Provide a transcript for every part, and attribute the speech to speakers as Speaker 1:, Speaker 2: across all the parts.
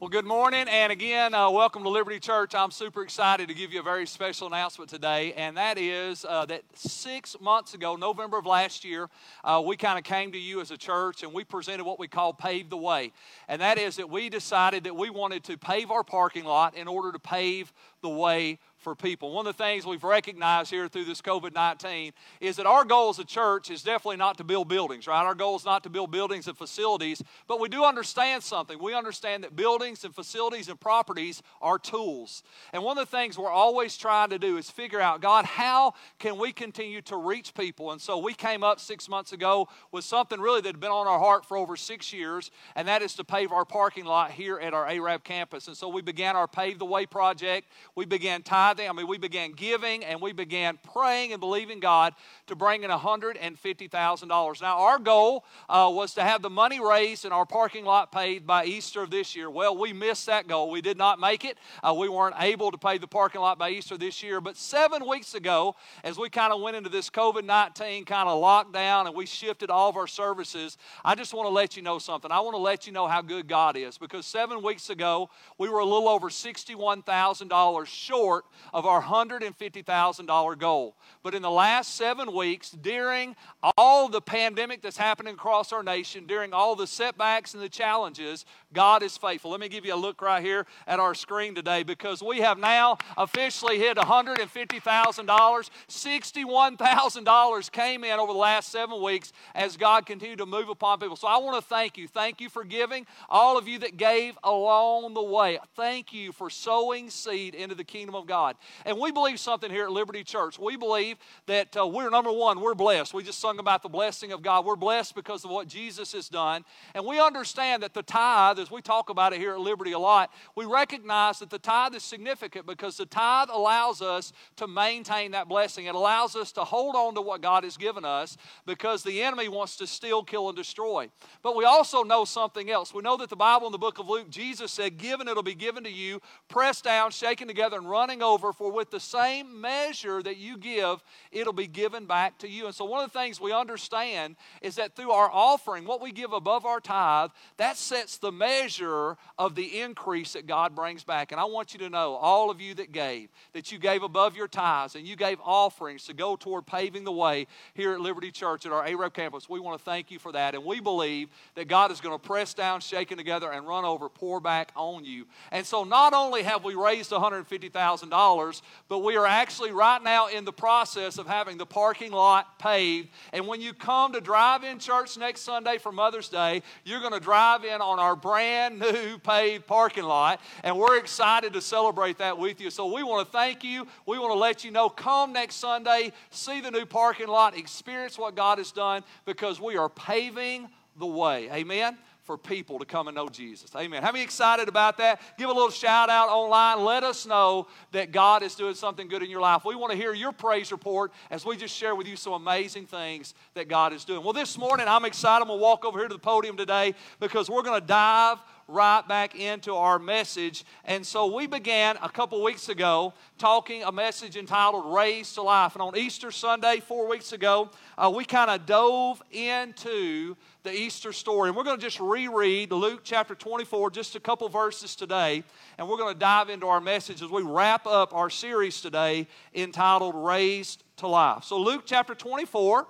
Speaker 1: Well, good morning, and again, uh, welcome to Liberty Church. I'm super excited to give you a very special announcement today, and that is uh, that six months ago, November of last year, uh, we kind of came to you as a church and we presented what we call Pave the Way. And that is that we decided that we wanted to pave our parking lot in order to pave the way for people. One of the things we've recognized here through this COVID 19 is that our goal as a church is definitely not to build buildings, right? Our goal is not to build buildings and facilities, but we do understand something. We understand that buildings and facilities and properties are tools. And one of the things we're always trying to do is figure out, God, how can we continue to reach people? And so we came up six months ago with something really that had been on our heart for over six years, and that is to pave our parking lot here at our Arab campus. And so we began our Pave the Way project. We began tithing. I mean, we began giving and we began praying and believing God to bring in $150,000. Now, our goal uh, was to have the money raised and our parking lot paid by Easter of this year. Well, we missed that goal. We did not make it. Uh, we weren't able to pay the parking lot by Easter this year. But seven weeks ago, as we kind of went into this COVID 19 kind of lockdown and we shifted all of our services, I just want to let you know something. I want to let you know how good God is because seven weeks ago, we were a little over $61,000 short of our $150,000 goal. But in the last seven weeks, during all the pandemic that's happening across our nation, during all the setbacks and the challenges, God is faithful. Let me give you a look right here at our screen today because we have now officially hit $150,000. $61,000 came in over the last seven weeks as God continued to move upon people. So I want to thank you. Thank you for giving. All of you that gave along the way, thank you for sowing seed into the kingdom of God. And we believe something here at Liberty Church. We believe that uh, we're number one, we're blessed. We just sung about the blessing of God. We're blessed because of what Jesus has done. And we understand that the tithe we talk about it here at Liberty a lot, we recognize that the tithe is significant because the tithe allows us to maintain that blessing. It allows us to hold on to what God has given us because the enemy wants to steal, kill, and destroy. But we also know something else. We know that the Bible in the book of Luke, Jesus said, Given it'll be given to you, pressed down, shaken together, and running over, for with the same measure that you give, it'll be given back to you. And so, one of the things we understand is that through our offering, what we give above our tithe, that sets the measure measure of the increase that God brings back. And I want you to know, all of you that gave, that you gave above your tithes and you gave offerings to go toward paving the way here at Liberty Church at our Arab campus. We want to thank you for that. And we believe that God is going to press down, shaking together, and run over, pour back on you. And so not only have we raised $150,000, but we are actually right now in the process of having the parking lot paved. And when you come to drive in church next Sunday for Mother's Day, you're going to drive in on our brand brand new paved parking lot, and we're excited to celebrate that with you. So we want to thank you. We want to let you know come next Sunday, see the new parking lot, experience what God has done because we are paving the way. Amen for people to come and know Jesus. Amen. How many excited about that? Give a little shout out online. Let us know that God is doing something good in your life. We want to hear your praise report as we just share with you some amazing things that God is doing. Well, this morning I'm excited. I'm going to walk over here to the podium today because we're going to dive right back into our message. And so we began a couple weeks ago talking a message entitled Raised to Life. And on Easter Sunday, four weeks ago, uh, we kind of dove into the Easter story. And we're going to just reread Luke chapter 24, just a couple verses today. And we're going to dive into our message as we wrap up our series today entitled Raised to Life. So, Luke chapter 24,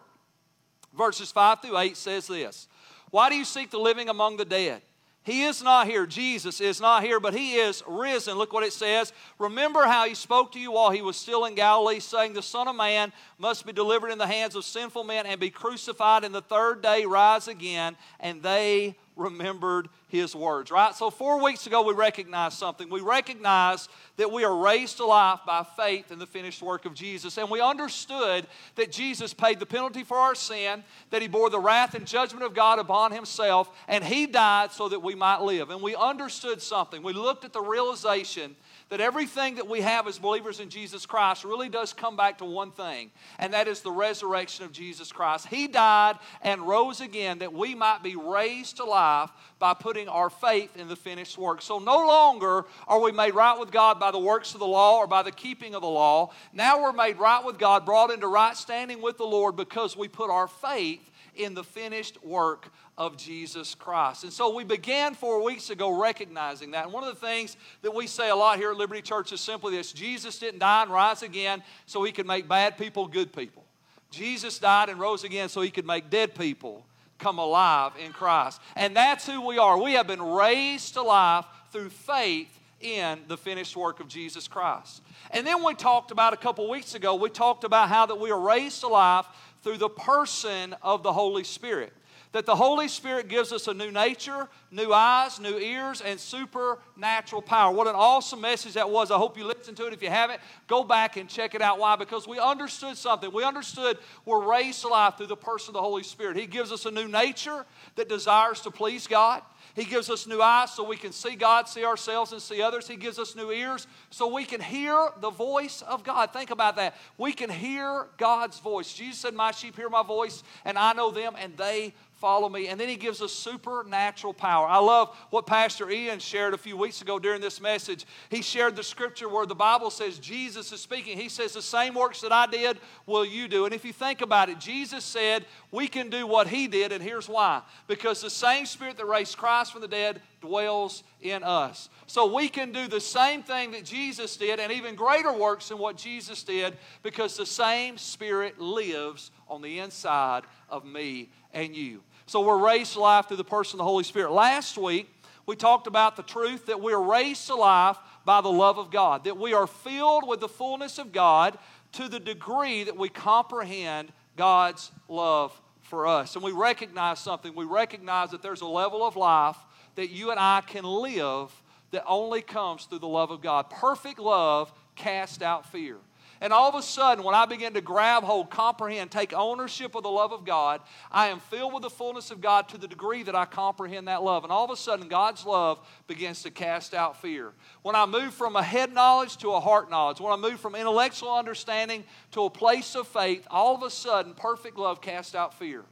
Speaker 1: verses 5 through 8 says this Why do you seek the living among the dead? He is not here. Jesus is not here, but he is risen. Look what it says. Remember how he spoke to you while he was still in Galilee, saying, The Son of Man must be delivered in the hands of sinful men and be crucified, and the third day rise again. And they remembered his words, right? So, four weeks ago, we recognized something. We recognized that we are raised to life by faith in the finished work of Jesus. And we understood that Jesus paid the penalty for our sin, that he bore the wrath and judgment of God upon himself, and he died so that we might live. And we understood something. We looked at the realization that everything that we have as believers in Jesus Christ really does come back to one thing, and that is the resurrection of Jesus Christ. He died and rose again that we might be raised to life by putting our faith in the finished work. So no longer are we made right with God by the works of the law or by the keeping of the law. Now we're made right with God, brought into right standing with the Lord because we put our faith in the finished work of Jesus Christ. And so we began four weeks ago recognizing that. And one of the things that we say a lot here at Liberty Church is simply this Jesus didn't die and rise again so he could make bad people good people. Jesus died and rose again so he could make dead people come alive in Christ. And that's who we are. We have been raised to life through faith in the finished work of Jesus Christ. And then we talked about a couple weeks ago, we talked about how that we are raised to life through the person of the Holy Spirit. That the Holy Spirit gives us a new nature, new eyes, new ears, and supernatural power. What an awesome message that was. I hope you listened to it. If you haven't, go back and check it out. Why? Because we understood something. We understood we're raised to life through the person of the Holy Spirit. He gives us a new nature that desires to please God. He gives us new eyes so we can see God, see ourselves, and see others. He gives us new ears so we can hear the voice of God. Think about that. We can hear God's voice. Jesus said, My sheep hear my voice, and I know them, and they follow me. And then he gives us supernatural power. I love what Pastor Ian shared a few weeks ago during this message. He shared the scripture where the Bible says Jesus is speaking. He says, The same works that I did will you do. And if you think about it, Jesus said we can do what he did, and here's why. Because the same spirit that raised Christ from the dead dwells in us. So we can do the same thing that Jesus did, and even greater works than what Jesus did, because the same spirit lives on the inside of me and you. So we're raised to life through the person of the Holy Spirit. Last week, we talked about the truth that we are raised to life by the love of God, that we are filled with the fullness of God to the degree that we comprehend God's love for us. And we recognize something. We recognize that there's a level of life that you and I can live that only comes through the love of God. Perfect love casts out fear. And all of a sudden, when I begin to grab hold, comprehend, take ownership of the love of God, I am filled with the fullness of God to the degree that I comprehend that love. And all of a sudden, God's love begins to cast out fear. When I move from a head knowledge to a heart knowledge, when I move from intellectual understanding to a place of faith, all of a sudden, perfect love casts out fear.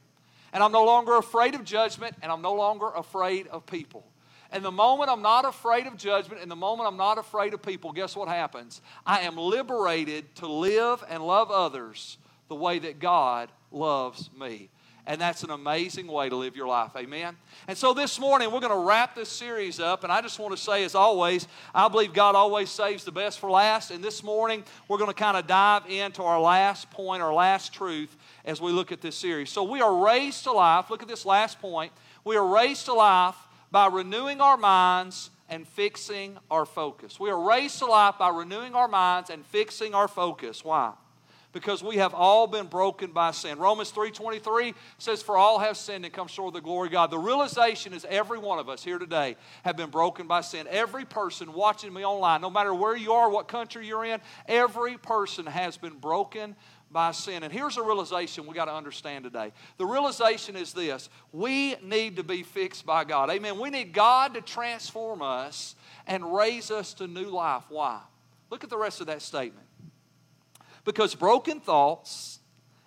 Speaker 1: And I'm no longer afraid of judgment, and I'm no longer afraid of people. And the moment I'm not afraid of judgment and the moment I'm not afraid of people, guess what happens? I am liberated to live and love others the way that God loves me. And that's an amazing way to live your life. Amen. And so this morning, we're going to wrap this series up. And I just want to say, as always, I believe God always saves the best for last. And this morning, we're going to kind of dive into our last point, our last truth, as we look at this series. So we are raised to life. Look at this last point. We are raised to life by renewing our minds and fixing our focus. We are raised to life by renewing our minds and fixing our focus. Why? Because we have all been broken by sin. Romans 3:23 says, "For all have sinned and come short of the glory of God." The realization is every one of us here today have been broken by sin. Every person watching me online, no matter where you are, what country you're in, every person has been broken by sin. And here's a realization we got to understand today. The realization is this we need to be fixed by God. Amen. We need God to transform us and raise us to new life. Why? Look at the rest of that statement. Because broken thoughts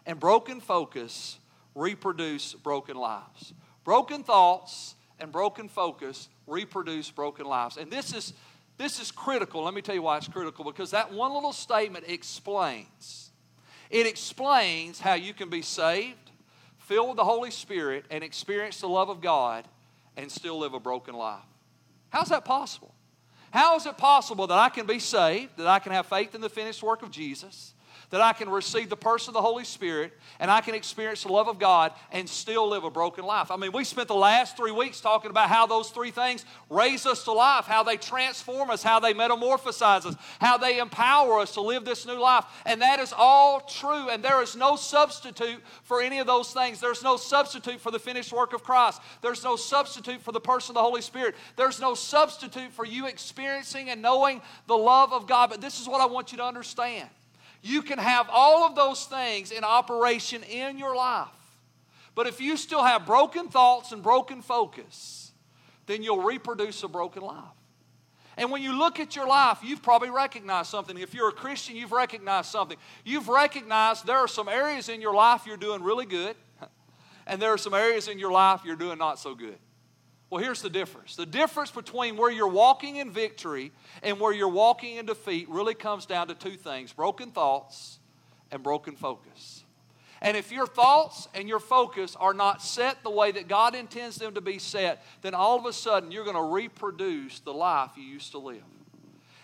Speaker 1: and broken focus reproduce broken lives. Broken thoughts and broken focus reproduce broken lives. And this is this is critical. Let me tell you why it's critical because that one little statement explains it explains how you can be saved, filled with the Holy Spirit, and experience the love of God and still live a broken life. How's that possible? How is it possible that I can be saved, that I can have faith in the finished work of Jesus, that I can receive the person of the Holy Spirit and I can experience the love of God and still live a broken life. I mean, we spent the last three weeks talking about how those three things raise us to life, how they transform us, how they metamorphosize us, how they empower us to live this new life. And that is all true. And there is no substitute for any of those things. There's no substitute for the finished work of Christ. There's no substitute for the person of the Holy Spirit. There's no substitute for you experiencing and knowing the love of God. But this is what I want you to understand. You can have all of those things in operation in your life. But if you still have broken thoughts and broken focus, then you'll reproduce a broken life. And when you look at your life, you've probably recognized something. If you're a Christian, you've recognized something. You've recognized there are some areas in your life you're doing really good, and there are some areas in your life you're doing not so good. Well, here's the difference. The difference between where you're walking in victory and where you're walking in defeat really comes down to two things broken thoughts and broken focus. And if your thoughts and your focus are not set the way that God intends them to be set, then all of a sudden you're going to reproduce the life you used to live.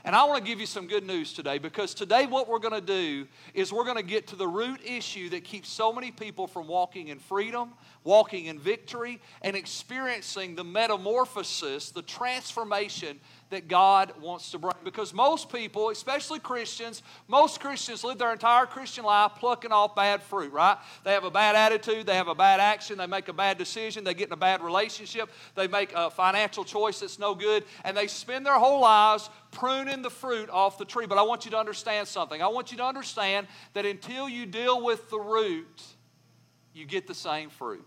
Speaker 1: And I want to give you some good news today because today, what we're going to do is we're going to get to the root issue that keeps so many people from walking in freedom, walking in victory, and experiencing the metamorphosis, the transformation that God wants to bring. Because most people, especially Christians, most Christians live their entire Christian life plucking off bad fruit, right? They have a bad attitude, they have a bad action, they make a bad decision, they get in a bad relationship, they make a financial choice that's no good, and they spend their whole lives pruning the fruit off the tree. But I want you to understand something. I want you to understand that until you deal with the root, you get the same fruit.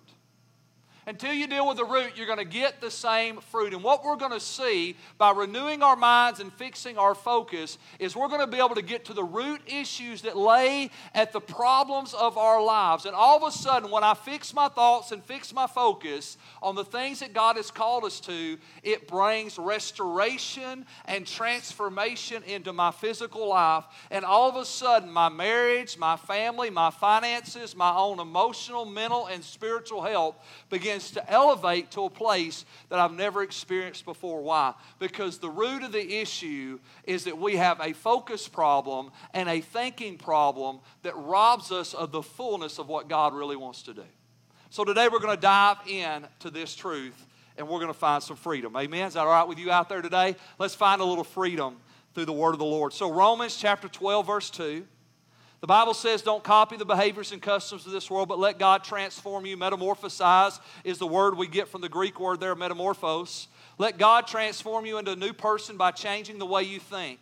Speaker 1: Until you deal with the root, you're going to get the same fruit. And what we're going to see by renewing our minds and fixing our focus is we're going to be able to get to the root issues that lay at the problems of our lives. And all of a sudden, when I fix my thoughts and fix my focus on the things that God has called us to, it brings restoration and transformation into my physical life. And all of a sudden, my marriage, my family, my finances, my own emotional, mental, and spiritual health begin begins to elevate to a place that I've never experienced before. Why? Because the root of the issue is that we have a focus problem and a thinking problem that robs us of the fullness of what God really wants to do. So today we're going to dive in to this truth and we're going to find some freedom. Amen. Is that all right with you out there today? Let's find a little freedom through the word of the Lord. So Romans chapter 12 verse 2 the Bible says, don't copy the behaviors and customs of this world, but let God transform you. Metamorphosize is the word we get from the Greek word there, metamorphos. Let God transform you into a new person by changing the way you think.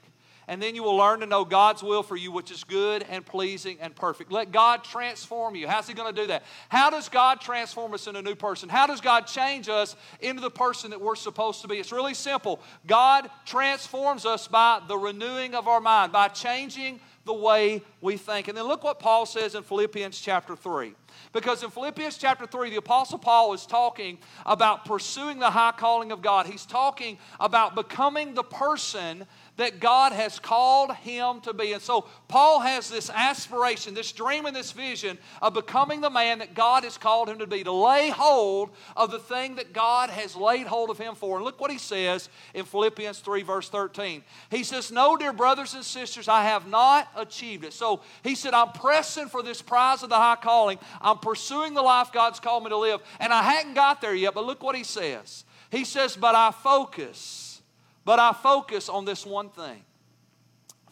Speaker 1: And then you will learn to know God's will for you, which is good and pleasing and perfect. Let God transform you. How's He going to do that? How does God transform us into a new person? How does God change us into the person that we're supposed to be? It's really simple. God transforms us by the renewing of our mind, by changing the way we think. And then look what Paul says in Philippians chapter 3. Because in Philippians chapter 3, the Apostle Paul is talking about pursuing the high calling of God. He's talking about becoming the person that God has called him to be. And so Paul has this aspiration, this dream, and this vision of becoming the man that God has called him to be, to lay hold of the thing that God has laid hold of him for. And look what he says in Philippians 3, verse 13. He says, No, dear brothers and sisters, I have not achieved it. So he said, I'm pressing for this prize of the high calling. I'm pursuing the life God's called me to live. And I hadn't got there yet, but look what he says. He says, But I focus but I focus on this one thing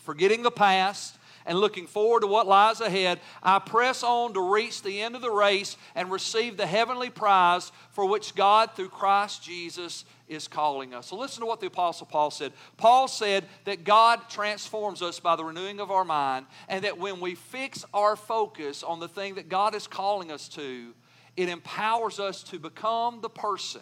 Speaker 1: forgetting the past and looking forward to what lies ahead, I press on to reach the end of the race and receive the heavenly prize for which God, through Christ Jesus, is calling us. So listen to what the Apostle Paul said. Paul said that God transforms us by the renewing of our mind, and that when we fix our focus on the thing that God is calling us to, it empowers us to become the person.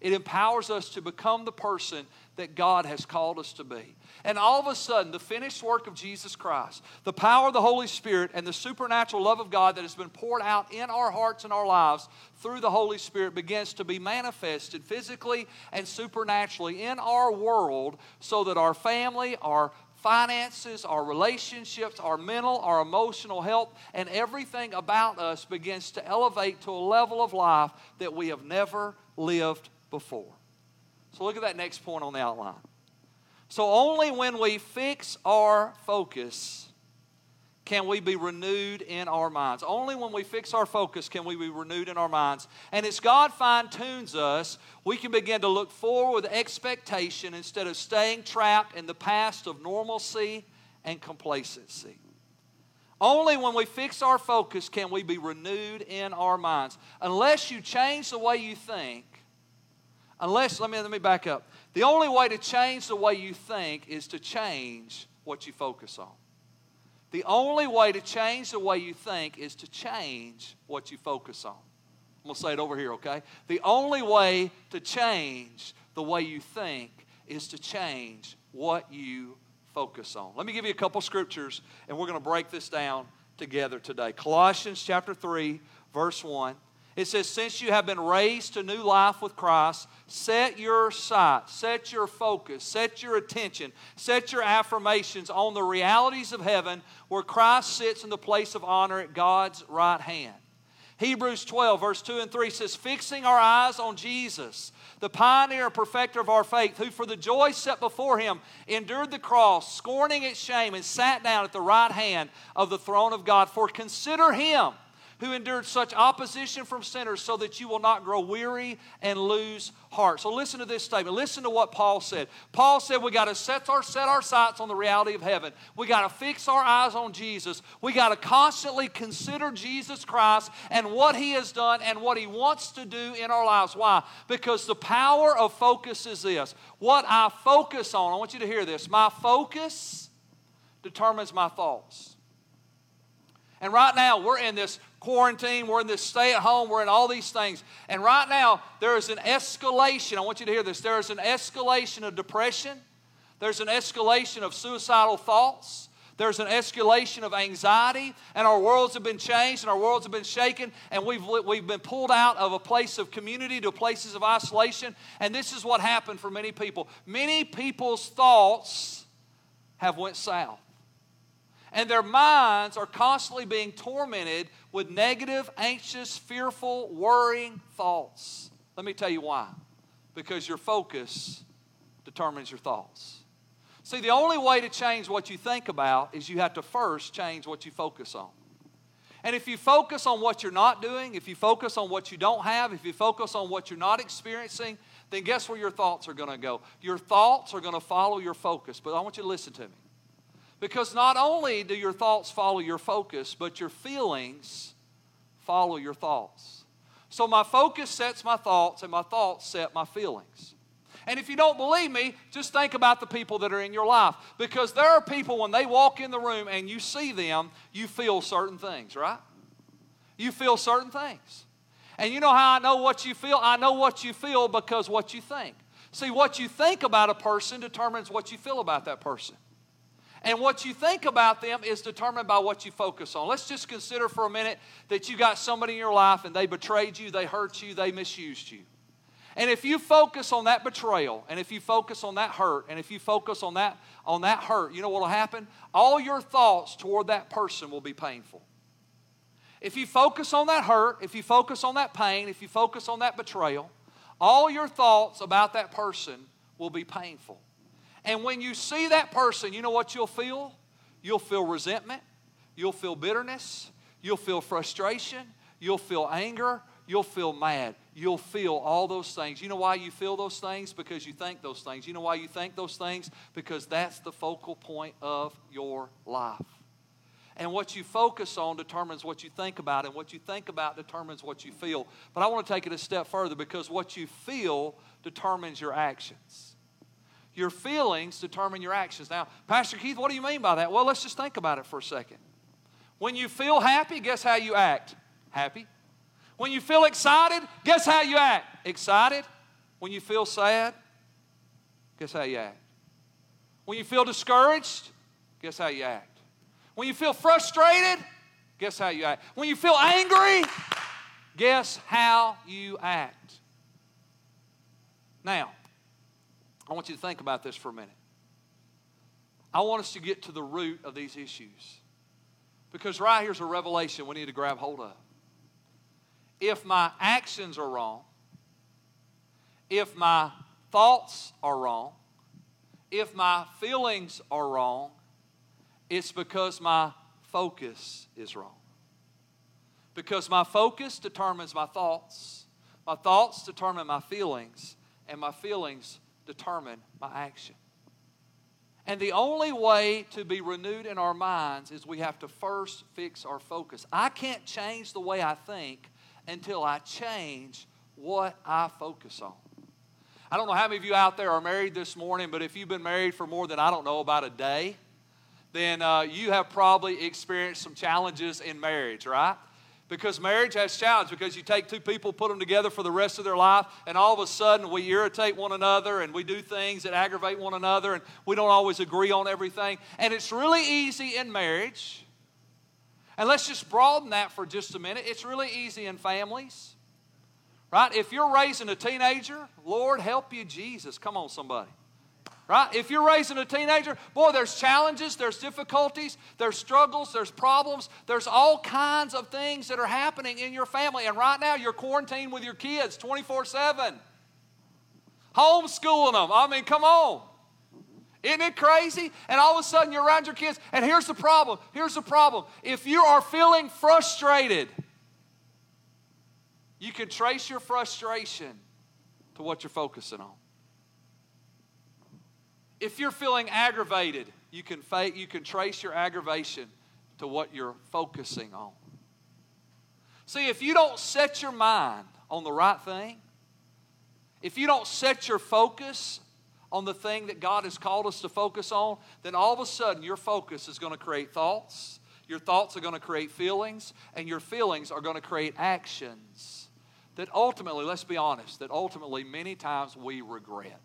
Speaker 1: It empowers us to become the person that God has called us to be. And all of a sudden, the finished work of Jesus Christ, the power of the Holy Spirit, and the supernatural love of God that has been poured out in our hearts and our lives through the Holy Spirit begins to be manifested physically and supernaturally in our world so that our family, our finances, our relationships, our mental, our emotional health, and everything about us begins to elevate to a level of life that we have never lived before. So look at that next point on the outline. So only when we fix our focus can we be renewed in our minds. Only when we fix our focus can we be renewed in our minds. And as God fine tunes us, we can begin to look forward with expectation instead of staying trapped in the past of normalcy and complacency. Only when we fix our focus can we be renewed in our minds. Unless you change the way you think, Unless, let me, let me back up. The only way to change the way you think is to change what you focus on. The only way to change the way you think is to change what you focus on. I'm going to say it over here, okay? The only way to change the way you think is to change what you focus on. Let me give you a couple scriptures and we're going to break this down together today. Colossians chapter 3, verse 1. It says, Since you have been raised to new life with Christ, set your sight, set your focus, set your attention, set your affirmations on the realities of heaven where Christ sits in the place of honor at God's right hand. Hebrews 12, verse 2 and 3 says, Fixing our eyes on Jesus, the pioneer and perfecter of our faith, who for the joy set before him endured the cross, scorning its shame, and sat down at the right hand of the throne of God. For consider him who endured such opposition from sinners so that you will not grow weary and lose heart. So listen to this statement. Listen to what Paul said. Paul said we got to set our, set our sights on the reality of heaven. We got to fix our eyes on Jesus. We got to constantly consider Jesus Christ and what he has done and what he wants to do in our lives. Why? Because the power of focus is this. What I focus on, I want you to hear this. My focus determines my thoughts. And right now, we're in this quarantine, we're in this stay at home, we're in all these things. And right now, there is an escalation. I want you to hear this. There is an escalation of depression, there's an escalation of suicidal thoughts. There's an escalation of anxiety, and our worlds have been changed, and our worlds have been shaken, and we've, we've been pulled out of a place of community to places of isolation. And this is what happened for many people. Many people's thoughts have went south and their minds are constantly being tormented with negative, anxious, fearful, worrying thoughts. Let me tell you why. Because your focus determines your thoughts. See, the only way to change what you think about is you have to first change what you focus on. And if you focus on what you're not doing, if you focus on what you don't have, if you focus on what you're not experiencing, then guess where your thoughts are going to go? Your thoughts are going to follow your focus. But I want you to listen to me. Because not only do your thoughts follow your focus, but your feelings follow your thoughts. So my focus sets my thoughts, and my thoughts set my feelings. And if you don't believe me, just think about the people that are in your life. Because there are people, when they walk in the room and you see them, you feel certain things, right? You feel certain things. And you know how I know what you feel? I know what you feel because what you think. See, what you think about a person determines what you feel about that person. And what you think about them is determined by what you focus on. Let's just consider for a minute that you got somebody in your life and they betrayed you, they hurt you, they misused you. And if you focus on that betrayal, and if you focus on that hurt, and if you focus on that on that hurt, you know what will happen? All your thoughts toward that person will be painful. If you focus on that hurt, if you focus on that pain, if you focus on that betrayal, all your thoughts about that person will be painful. And when you see that person, you know what you'll feel? You'll feel resentment, you'll feel bitterness, you'll feel frustration, you'll feel anger, you'll feel mad. You'll feel all those things. You know why you feel those things? Because you think those things. You know why you think those things? Because that's the focal point of your life. And what you focus on determines what you think about, and what you think about determines what you feel. But I want to take it a step further because what you feel determines your actions. Your feelings determine your actions. Now, Pastor Keith, what do you mean by that? Well, let's just think about it for a second. When you feel happy, guess how you act? Happy. When you feel excited, guess how you act? Excited. When you feel sad, guess how you act? When you feel discouraged, guess how you act? When you feel frustrated, guess how you act? When you feel angry, guess how you act? Now, I want you to think about this for a minute. I want us to get to the root of these issues. Because right here's a revelation we need to grab hold of. If my actions are wrong, if my thoughts are wrong, if my feelings are wrong, it's because my focus is wrong. Because my focus determines my thoughts, my thoughts determine my feelings, and my feelings determine my action. And the only way to be renewed in our minds is we have to first fix our focus. I can't change the way I think until I change what I focus on. I don't know how many of you out there are married this morning, but if you've been married for more than, I don't know, about a day, then uh, you have probably experienced some challenges in marriage, right? Because marriage has challenges. Because you take two people, put them together for the rest of their life, and all of a sudden we irritate one another and we do things that aggravate one another, and we don't always agree on everything. And it's really easy in marriage. And let's just broaden that for just a minute. It's really easy in families. Right? If you're raising a teenager, Lord help you, Jesus. Come on, somebody. Right? If you're raising a teenager, boy, there's challenges, there's difficulties, there's struggles, there's problems, there's all kinds of things that are happening in your family. And right now, you're quarantined with your kids 24 7, homeschooling them. I mean, come on. Isn't it crazy? And all of a sudden, you're around your kids. And here's the problem here's the problem. If you are feeling frustrated, you can trace your frustration to what you're focusing on. If you're feeling aggravated, you can, fa- you can trace your aggravation to what you're focusing on. See, if you don't set your mind on the right thing, if you don't set your focus on the thing that God has called us to focus on, then all of a sudden your focus is going to create thoughts, your thoughts are going to create feelings, and your feelings are going to create actions that ultimately, let's be honest, that ultimately many times we regret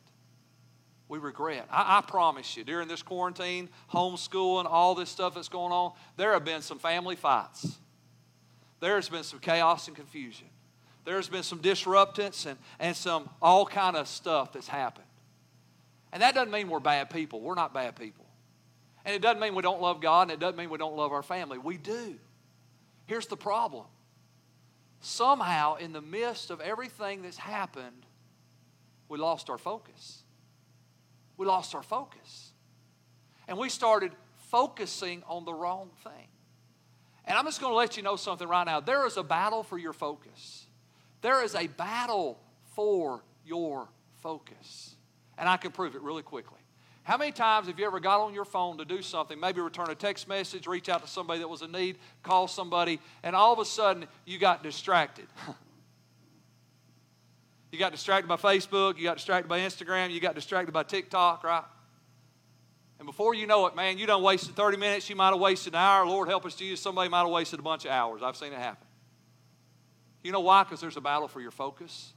Speaker 1: we regret. I, I, promise you, during this quarantine, homeschooling, all this stuff that's going on, there have been some family fights. There's been some chaos and confusion. There's been some disruptance and, and some all kind of stuff that's happened. And that doesn't mean we're bad people. We're not bad people. And it doesn't mean we don't love God, and it doesn't mean we don't love our family. We do. Here's the problem. Somehow, in the midst of everything that's happened, we lost our focus we lost our focus. And we started focusing on the wrong thing. And I'm just going to let you know something right now. There is a battle for your focus. There is a battle for your focus. And I can prove it really quickly. How many times have you ever got on your phone to do something, maybe return a text message, reach out to somebody that was in need, call somebody, and all of a sudden you got distracted? You got distracted by Facebook, you got distracted by Instagram, you got distracted by TikTok, right? And before you know it, man, you done wasted 30 minutes, you might have wasted an hour. Lord help us Jesus, somebody might have wasted a bunch of hours. I've seen it happen. You know why? Because there's a battle for your focus.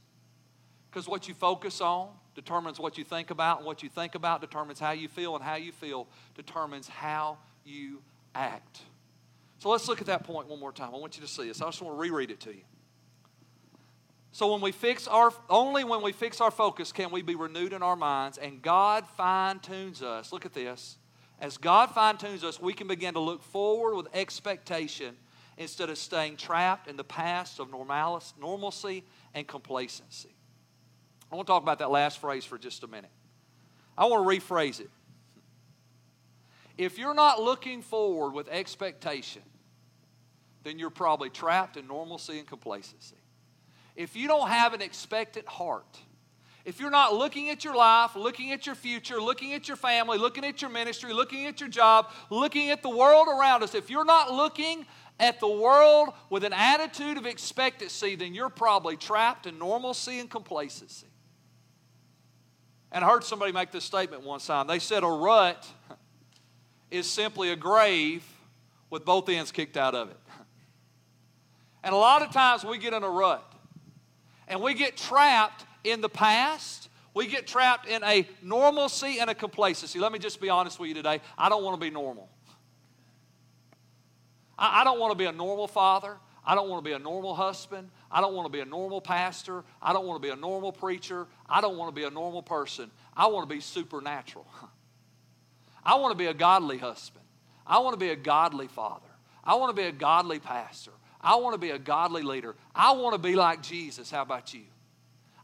Speaker 1: Because what you focus on determines what you think about, and what you think about determines how you feel, and how you feel determines how you act. So let's look at that point one more time. I want you to see this. I just want to reread it to you. So when we fix our only when we fix our focus can we be renewed in our minds and God fine tunes us. Look at this. As God fine tunes us, we can begin to look forward with expectation instead of staying trapped in the past of normalcy and complacency. I want to talk about that last phrase for just a minute. I want to rephrase it. If you're not looking forward with expectation, then you're probably trapped in normalcy and complacency if you don't have an expectant heart, if you're not looking at your life, looking at your future, looking at your family, looking at your ministry, looking at your job, looking at the world around us, if you're not looking at the world with an attitude of expectancy, then you're probably trapped in normalcy and complacency. And I heard somebody make this statement one time. They said a rut is simply a grave with both ends kicked out of it. And a lot of times we get in a rut. And we get trapped in the past. We get trapped in a normalcy and a complacency. Let me just be honest with you today. I don't want to be normal. I, I don't want to be a normal father. I don't want to be a normal husband. I don't want to be a normal pastor. I don't want to be a normal preacher. I don't want to be a normal person. I want to be supernatural. I want to be a godly husband. I want to be a godly father. I want to be a godly pastor. I want to be a godly leader. I want to be like Jesus. How about you?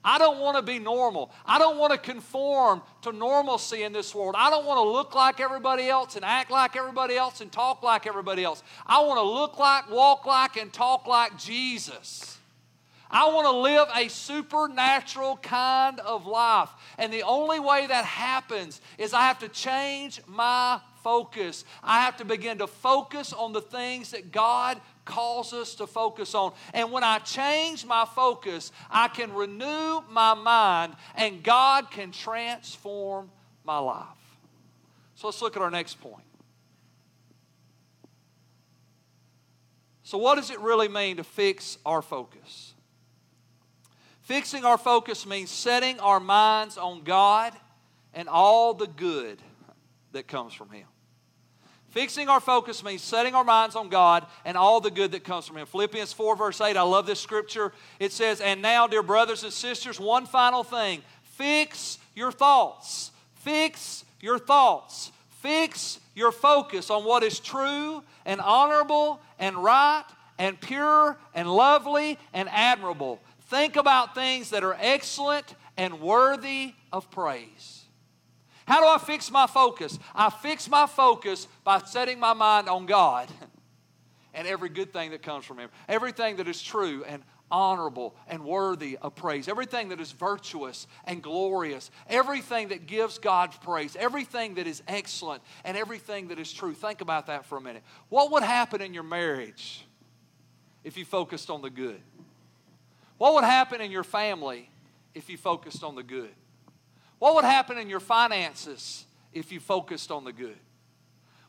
Speaker 1: I don't want to be normal. I don't want to conform to normalcy in this world. I don't want to look like everybody else and act like everybody else and talk like everybody else. I want to look like, walk like, and talk like Jesus. I want to live a supernatural kind of life. And the only way that happens is I have to change my focus. I have to begin to focus on the things that God calls us to focus on. And when I change my focus, I can renew my mind and God can transform my life. So let's look at our next point. So, what does it really mean to fix our focus? Fixing our focus means setting our minds on God and all the good that comes from Him. Fixing our focus means setting our minds on God and all the good that comes from Him. Philippians 4, verse 8, I love this scripture. It says, And now, dear brothers and sisters, one final thing fix your thoughts. Fix your thoughts. Fix your focus on what is true and honorable and right and pure and lovely and admirable. Think about things that are excellent and worthy of praise. How do I fix my focus? I fix my focus by setting my mind on God and every good thing that comes from Him, everything that is true and honorable and worthy of praise, everything that is virtuous and glorious, everything that gives God praise, everything that is excellent, and everything that is true. Think about that for a minute. What would happen in your marriage if you focused on the good? What would happen in your family if you focused on the good? What would happen in your finances if you focused on the good?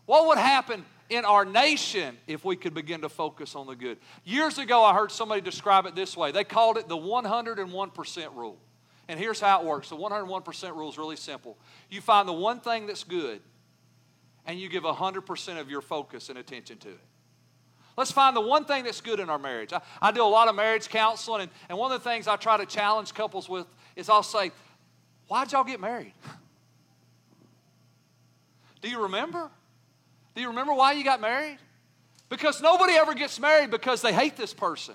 Speaker 1: What would happen in our nation if we could begin to focus on the good? Years ago, I heard somebody describe it this way. They called it the 101% rule. And here's how it works the 101% rule is really simple. You find the one thing that's good, and you give 100% of your focus and attention to it. Let's find the one thing that's good in our marriage. I, I do a lot of marriage counseling, and, and one of the things I try to challenge couples with is I'll say, Why'd y'all get married? Do you remember? Do you remember why you got married? Because nobody ever gets married because they hate this person.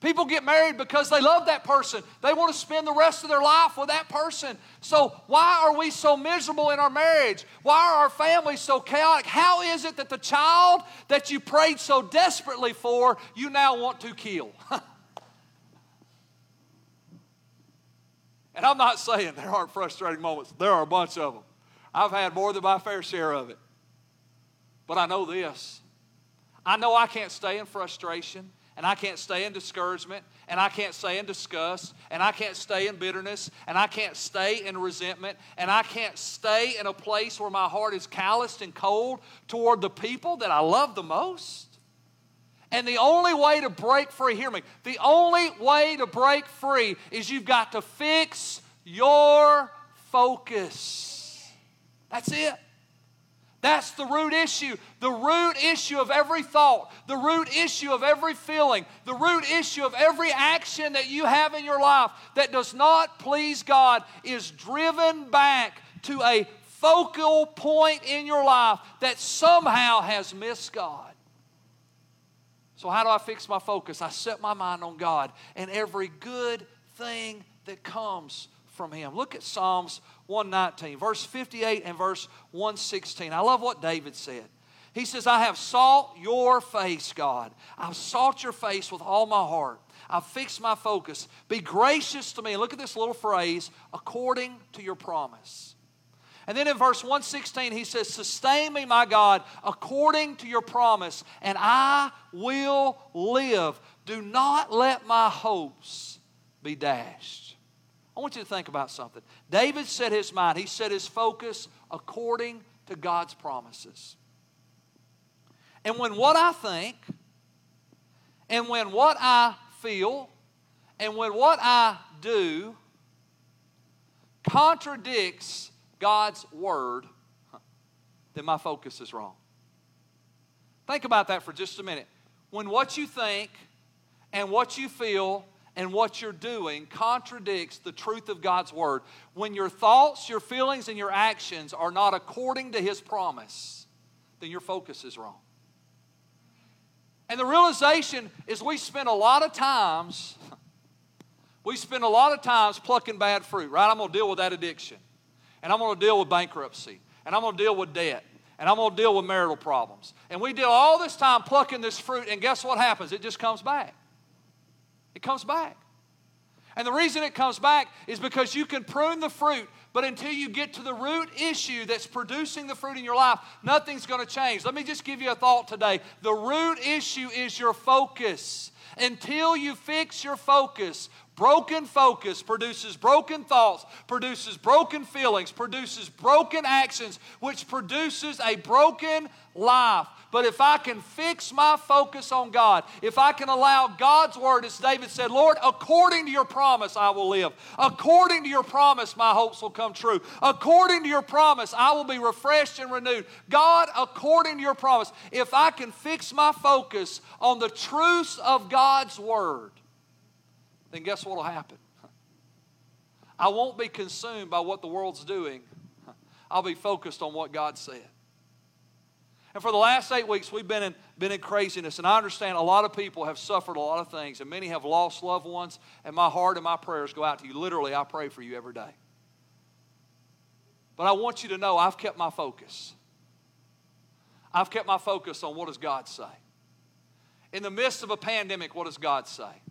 Speaker 1: People get married because they love that person. They want to spend the rest of their life with that person. So, why are we so miserable in our marriage? Why are our families so chaotic? How is it that the child that you prayed so desperately for, you now want to kill? And I'm not saying there aren't frustrating moments, there are a bunch of them. I've had more than my fair share of it. But I know this I know I can't stay in frustration, and I can't stay in discouragement, and I can't stay in disgust, and I can't stay in bitterness, and I can't stay in resentment, and I can't stay in a place where my heart is calloused and cold toward the people that I love the most. And the only way to break free, hear me, the only way to break free is you've got to fix your focus. That's it. That's the root issue. The root issue of every thought, the root issue of every feeling, the root issue of every action that you have in your life that does not please God is driven back to a focal point in your life that somehow has missed God. So, how do I fix my focus? I set my mind on God and every good thing that comes from Him. Look at Psalms 119, verse 58 and verse 116. I love what David said. He says, I have sought your face, God. I've sought your face with all my heart. I've fixed my focus. Be gracious to me. Look at this little phrase according to your promise. And then in verse 116, he says, Sustain me, my God, according to your promise, and I will live. Do not let my hopes be dashed. I want you to think about something. David set his mind, he set his focus according to God's promises. And when what I think, and when what I feel, and when what I do contradicts God's word, then my focus is wrong. Think about that for just a minute. When what you think and what you feel and what you're doing contradicts the truth of God's word, when your thoughts, your feelings, and your actions are not according to His promise, then your focus is wrong. And the realization is we spend a lot of times, we spend a lot of times plucking bad fruit, right? I'm going to deal with that addiction and I'm going to deal with bankruptcy, and I'm going to deal with debt, and I'm going to deal with marital problems. And we deal all this time plucking this fruit, and guess what happens? It just comes back. It comes back. And the reason it comes back is because you can prune the fruit, but until you get to the root issue that's producing the fruit in your life, nothing's going to change. Let me just give you a thought today. The root issue is your focus. Until you fix your focus, Broken focus produces broken thoughts, produces broken feelings, produces broken actions, which produces a broken life. But if I can fix my focus on God, if I can allow God's word, as David said, Lord, according to your promise, I will live. According to your promise, my hopes will come true. According to your promise, I will be refreshed and renewed. God, according to your promise, if I can fix my focus on the truths of God's word, then guess what will happen? I won't be consumed by what the world's doing. I'll be focused on what God said. And for the last eight weeks, we've been in, been in craziness. And I understand a lot of people have suffered a lot of things, and many have lost loved ones. And my heart and my prayers go out to you. Literally, I pray for you every day. But I want you to know I've kept my focus. I've kept my focus on what does God say. In the midst of a pandemic, what does God say?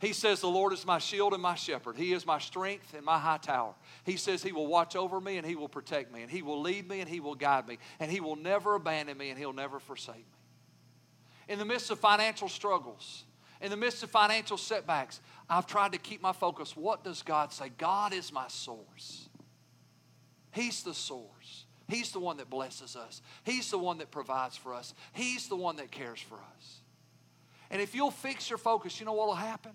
Speaker 1: He says, The Lord is my shield and my shepherd. He is my strength and my high tower. He says, He will watch over me and He will protect me and He will lead me and He will guide me and He will never abandon me and He'll never forsake me. In the midst of financial struggles, in the midst of financial setbacks, I've tried to keep my focus. What does God say? God is my source. He's the source. He's the one that blesses us. He's the one that provides for us. He's the one that cares for us. And if you'll fix your focus, you know what will happen?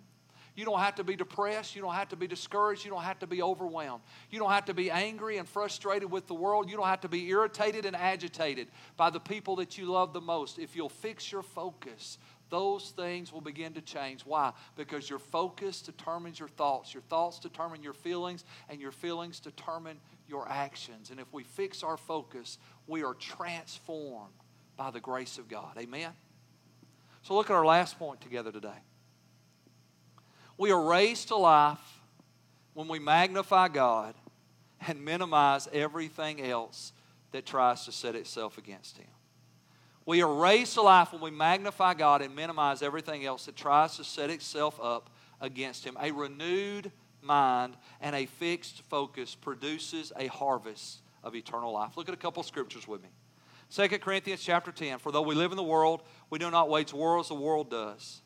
Speaker 1: You don't have to be depressed. You don't have to be discouraged. You don't have to be overwhelmed. You don't have to be angry and frustrated with the world. You don't have to be irritated and agitated by the people that you love the most. If you'll fix your focus, those things will begin to change. Why? Because your focus determines your thoughts. Your thoughts determine your feelings, and your feelings determine your actions. And if we fix our focus, we are transformed by the grace of God. Amen? So look at our last point together today. We are raised to life when we magnify God and minimize everything else that tries to set itself against Him. We are raised to life when we magnify God and minimize everything else that tries to set itself up against Him. A renewed mind and a fixed focus produces a harvest of eternal life. Look at a couple scriptures with me. 2 Corinthians chapter 10 For though we live in the world, we do not wage war as the world does.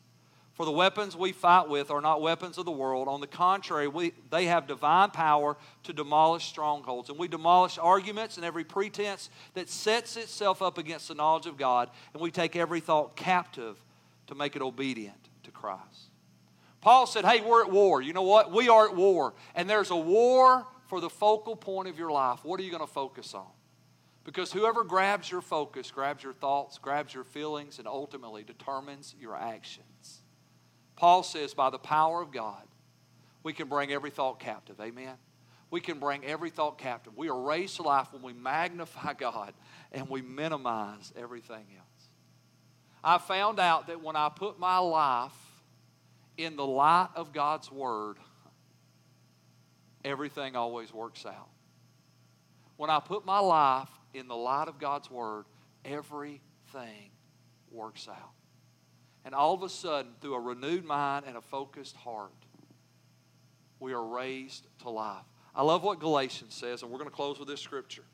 Speaker 1: For the weapons we fight with are not weapons of the world. On the contrary, we, they have divine power to demolish strongholds. And we demolish arguments and every pretense that sets itself up against the knowledge of God. And we take every thought captive to make it obedient to Christ. Paul said, Hey, we're at war. You know what? We are at war. And there's a war for the focal point of your life. What are you going to focus on? Because whoever grabs your focus, grabs your thoughts, grabs your feelings, and ultimately determines your actions. Paul says, by the power of God, we can bring every thought captive. Amen? We can bring every thought captive. We are raised to life when we magnify God and we minimize everything else. I found out that when I put my life in the light of God's Word, everything always works out. When I put my life in the light of God's Word, everything works out. And all of a sudden, through a renewed mind and a focused heart, we are raised to life. I love what Galatians says, and we're going to close with this scripture.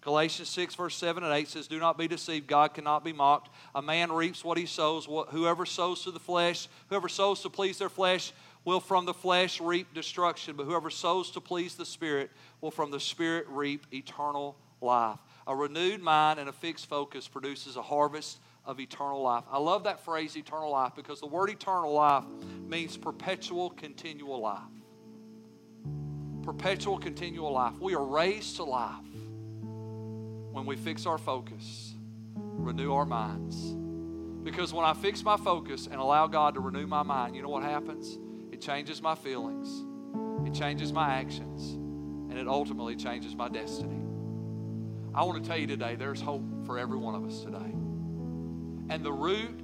Speaker 1: Galatians 6, verse 7 and 8 says, Do not be deceived. God cannot be mocked. A man reaps what he sows. Whoever sows to the flesh, whoever sows to please their flesh, will from the flesh reap destruction. But whoever sows to please the Spirit will from the Spirit reap eternal life. A renewed mind and a fixed focus produces a harvest of eternal life. I love that phrase, eternal life, because the word eternal life means perpetual, continual life. Perpetual, continual life. We are raised to life when we fix our focus, renew our minds. Because when I fix my focus and allow God to renew my mind, you know what happens? It changes my feelings, it changes my actions, and it ultimately changes my destiny. I want to tell you today there's hope for every one of us today. And the root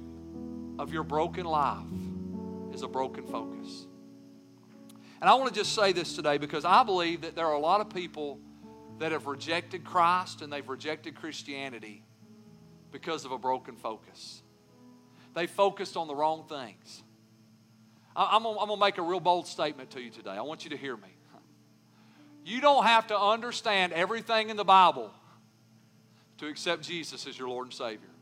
Speaker 1: of your broken life is a broken focus. And I want to just say this today because I believe that there are a lot of people that have rejected Christ and they've rejected Christianity because of a broken focus. They focused on the wrong things. I'm going to make a real bold statement to you today. I want you to hear me. You don't have to understand everything in the Bible to accept Jesus as your Lord and Savior.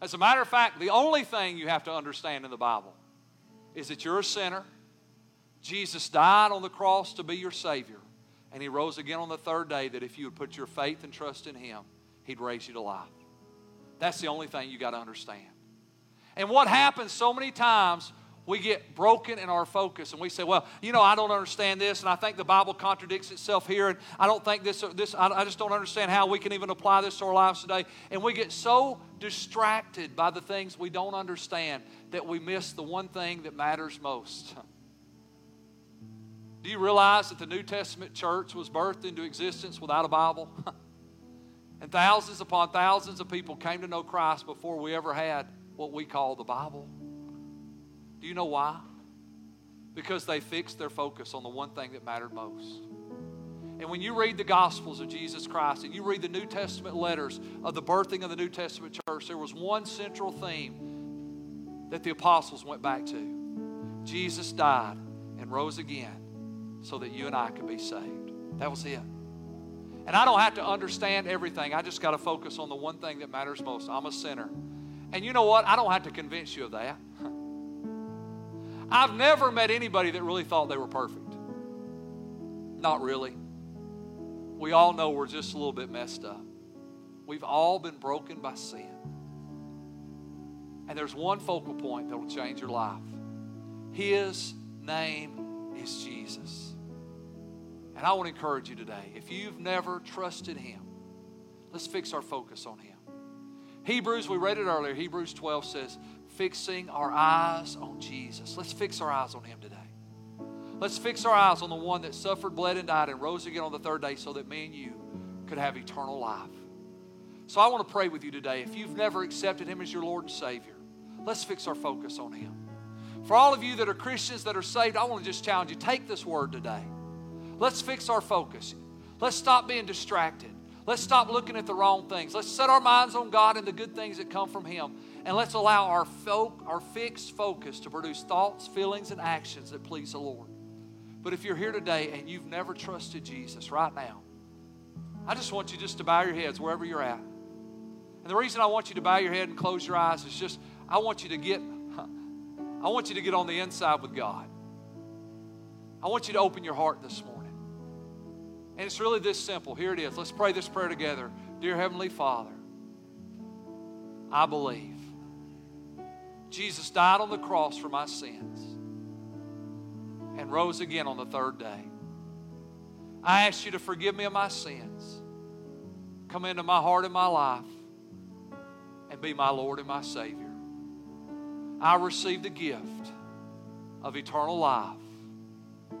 Speaker 1: As a matter of fact, the only thing you have to understand in the Bible is that you're a sinner. Jesus died on the cross to be your Savior. And He rose again on the third day that if you would put your faith and trust in Him, He'd raise you to life. That's the only thing you got to understand. And what happens so many times, we get broken in our focus and we say, well, you know, I don't understand this, and I think the Bible contradicts itself here, and I don't think this, this I, I just don't understand how we can even apply this to our lives today. And we get so distracted by the things we don't understand that we miss the one thing that matters most. Do you realize that the New Testament church was birthed into existence without a Bible? and thousands upon thousands of people came to know Christ before we ever had what we call the Bible. Do you know why? Because they fixed their focus on the one thing that mattered most. And when you read the Gospels of Jesus Christ and you read the New Testament letters of the birthing of the New Testament church, there was one central theme that the apostles went back to Jesus died and rose again so that you and I could be saved. That was it. And I don't have to understand everything. I just got to focus on the one thing that matters most. I'm a sinner. And you know what? I don't have to convince you of that. I've never met anybody that really thought they were perfect. Not really. We all know we're just a little bit messed up. We've all been broken by sin. And there's one focal point that will change your life. His name is Jesus. And I want to encourage you today if you've never trusted Him, let's fix our focus on Him. Hebrews, we read it earlier, Hebrews 12 says, fixing our eyes on Jesus. Let's fix our eyes on Him today. Let's fix our eyes on the one that suffered, bled, and died and rose again on the third day so that me and you could have eternal life. So I want to pray with you today. If you've never accepted Him as your Lord and Savior, let's fix our focus on Him. For all of you that are Christians that are saved, I want to just challenge you take this word today. Let's fix our focus. Let's stop being distracted. Let's stop looking at the wrong things. Let's set our minds on God and the good things that come from Him. And let's allow our, folk, our fixed focus to produce thoughts, feelings, and actions that please the Lord. But if you're here today and you've never trusted Jesus right now, I just want you just to bow your heads wherever you're at. And the reason I want you to bow your head and close your eyes is just I want you to get I want you to get on the inside with God. I want you to open your heart this morning. And it's really this simple. Here it is. Let's pray this prayer together. Dear Heavenly Father, I believe Jesus died on the cross for my sins and rose again on the third day. I ask you to forgive me of my sins, come into my heart and my life, and be my Lord and my Savior. I receive the gift of eternal life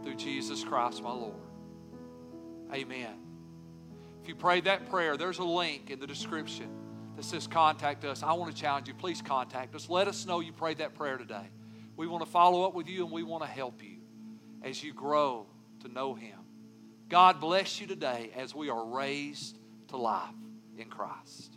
Speaker 1: through Jesus Christ, my Lord. Amen. If you prayed that prayer, there's a link in the description that says contact us. I want to challenge you. Please contact us. Let us know you prayed that prayer today. We want to follow up with you and we want to help you as you grow to know Him. God bless you today as we are raised to life in Christ.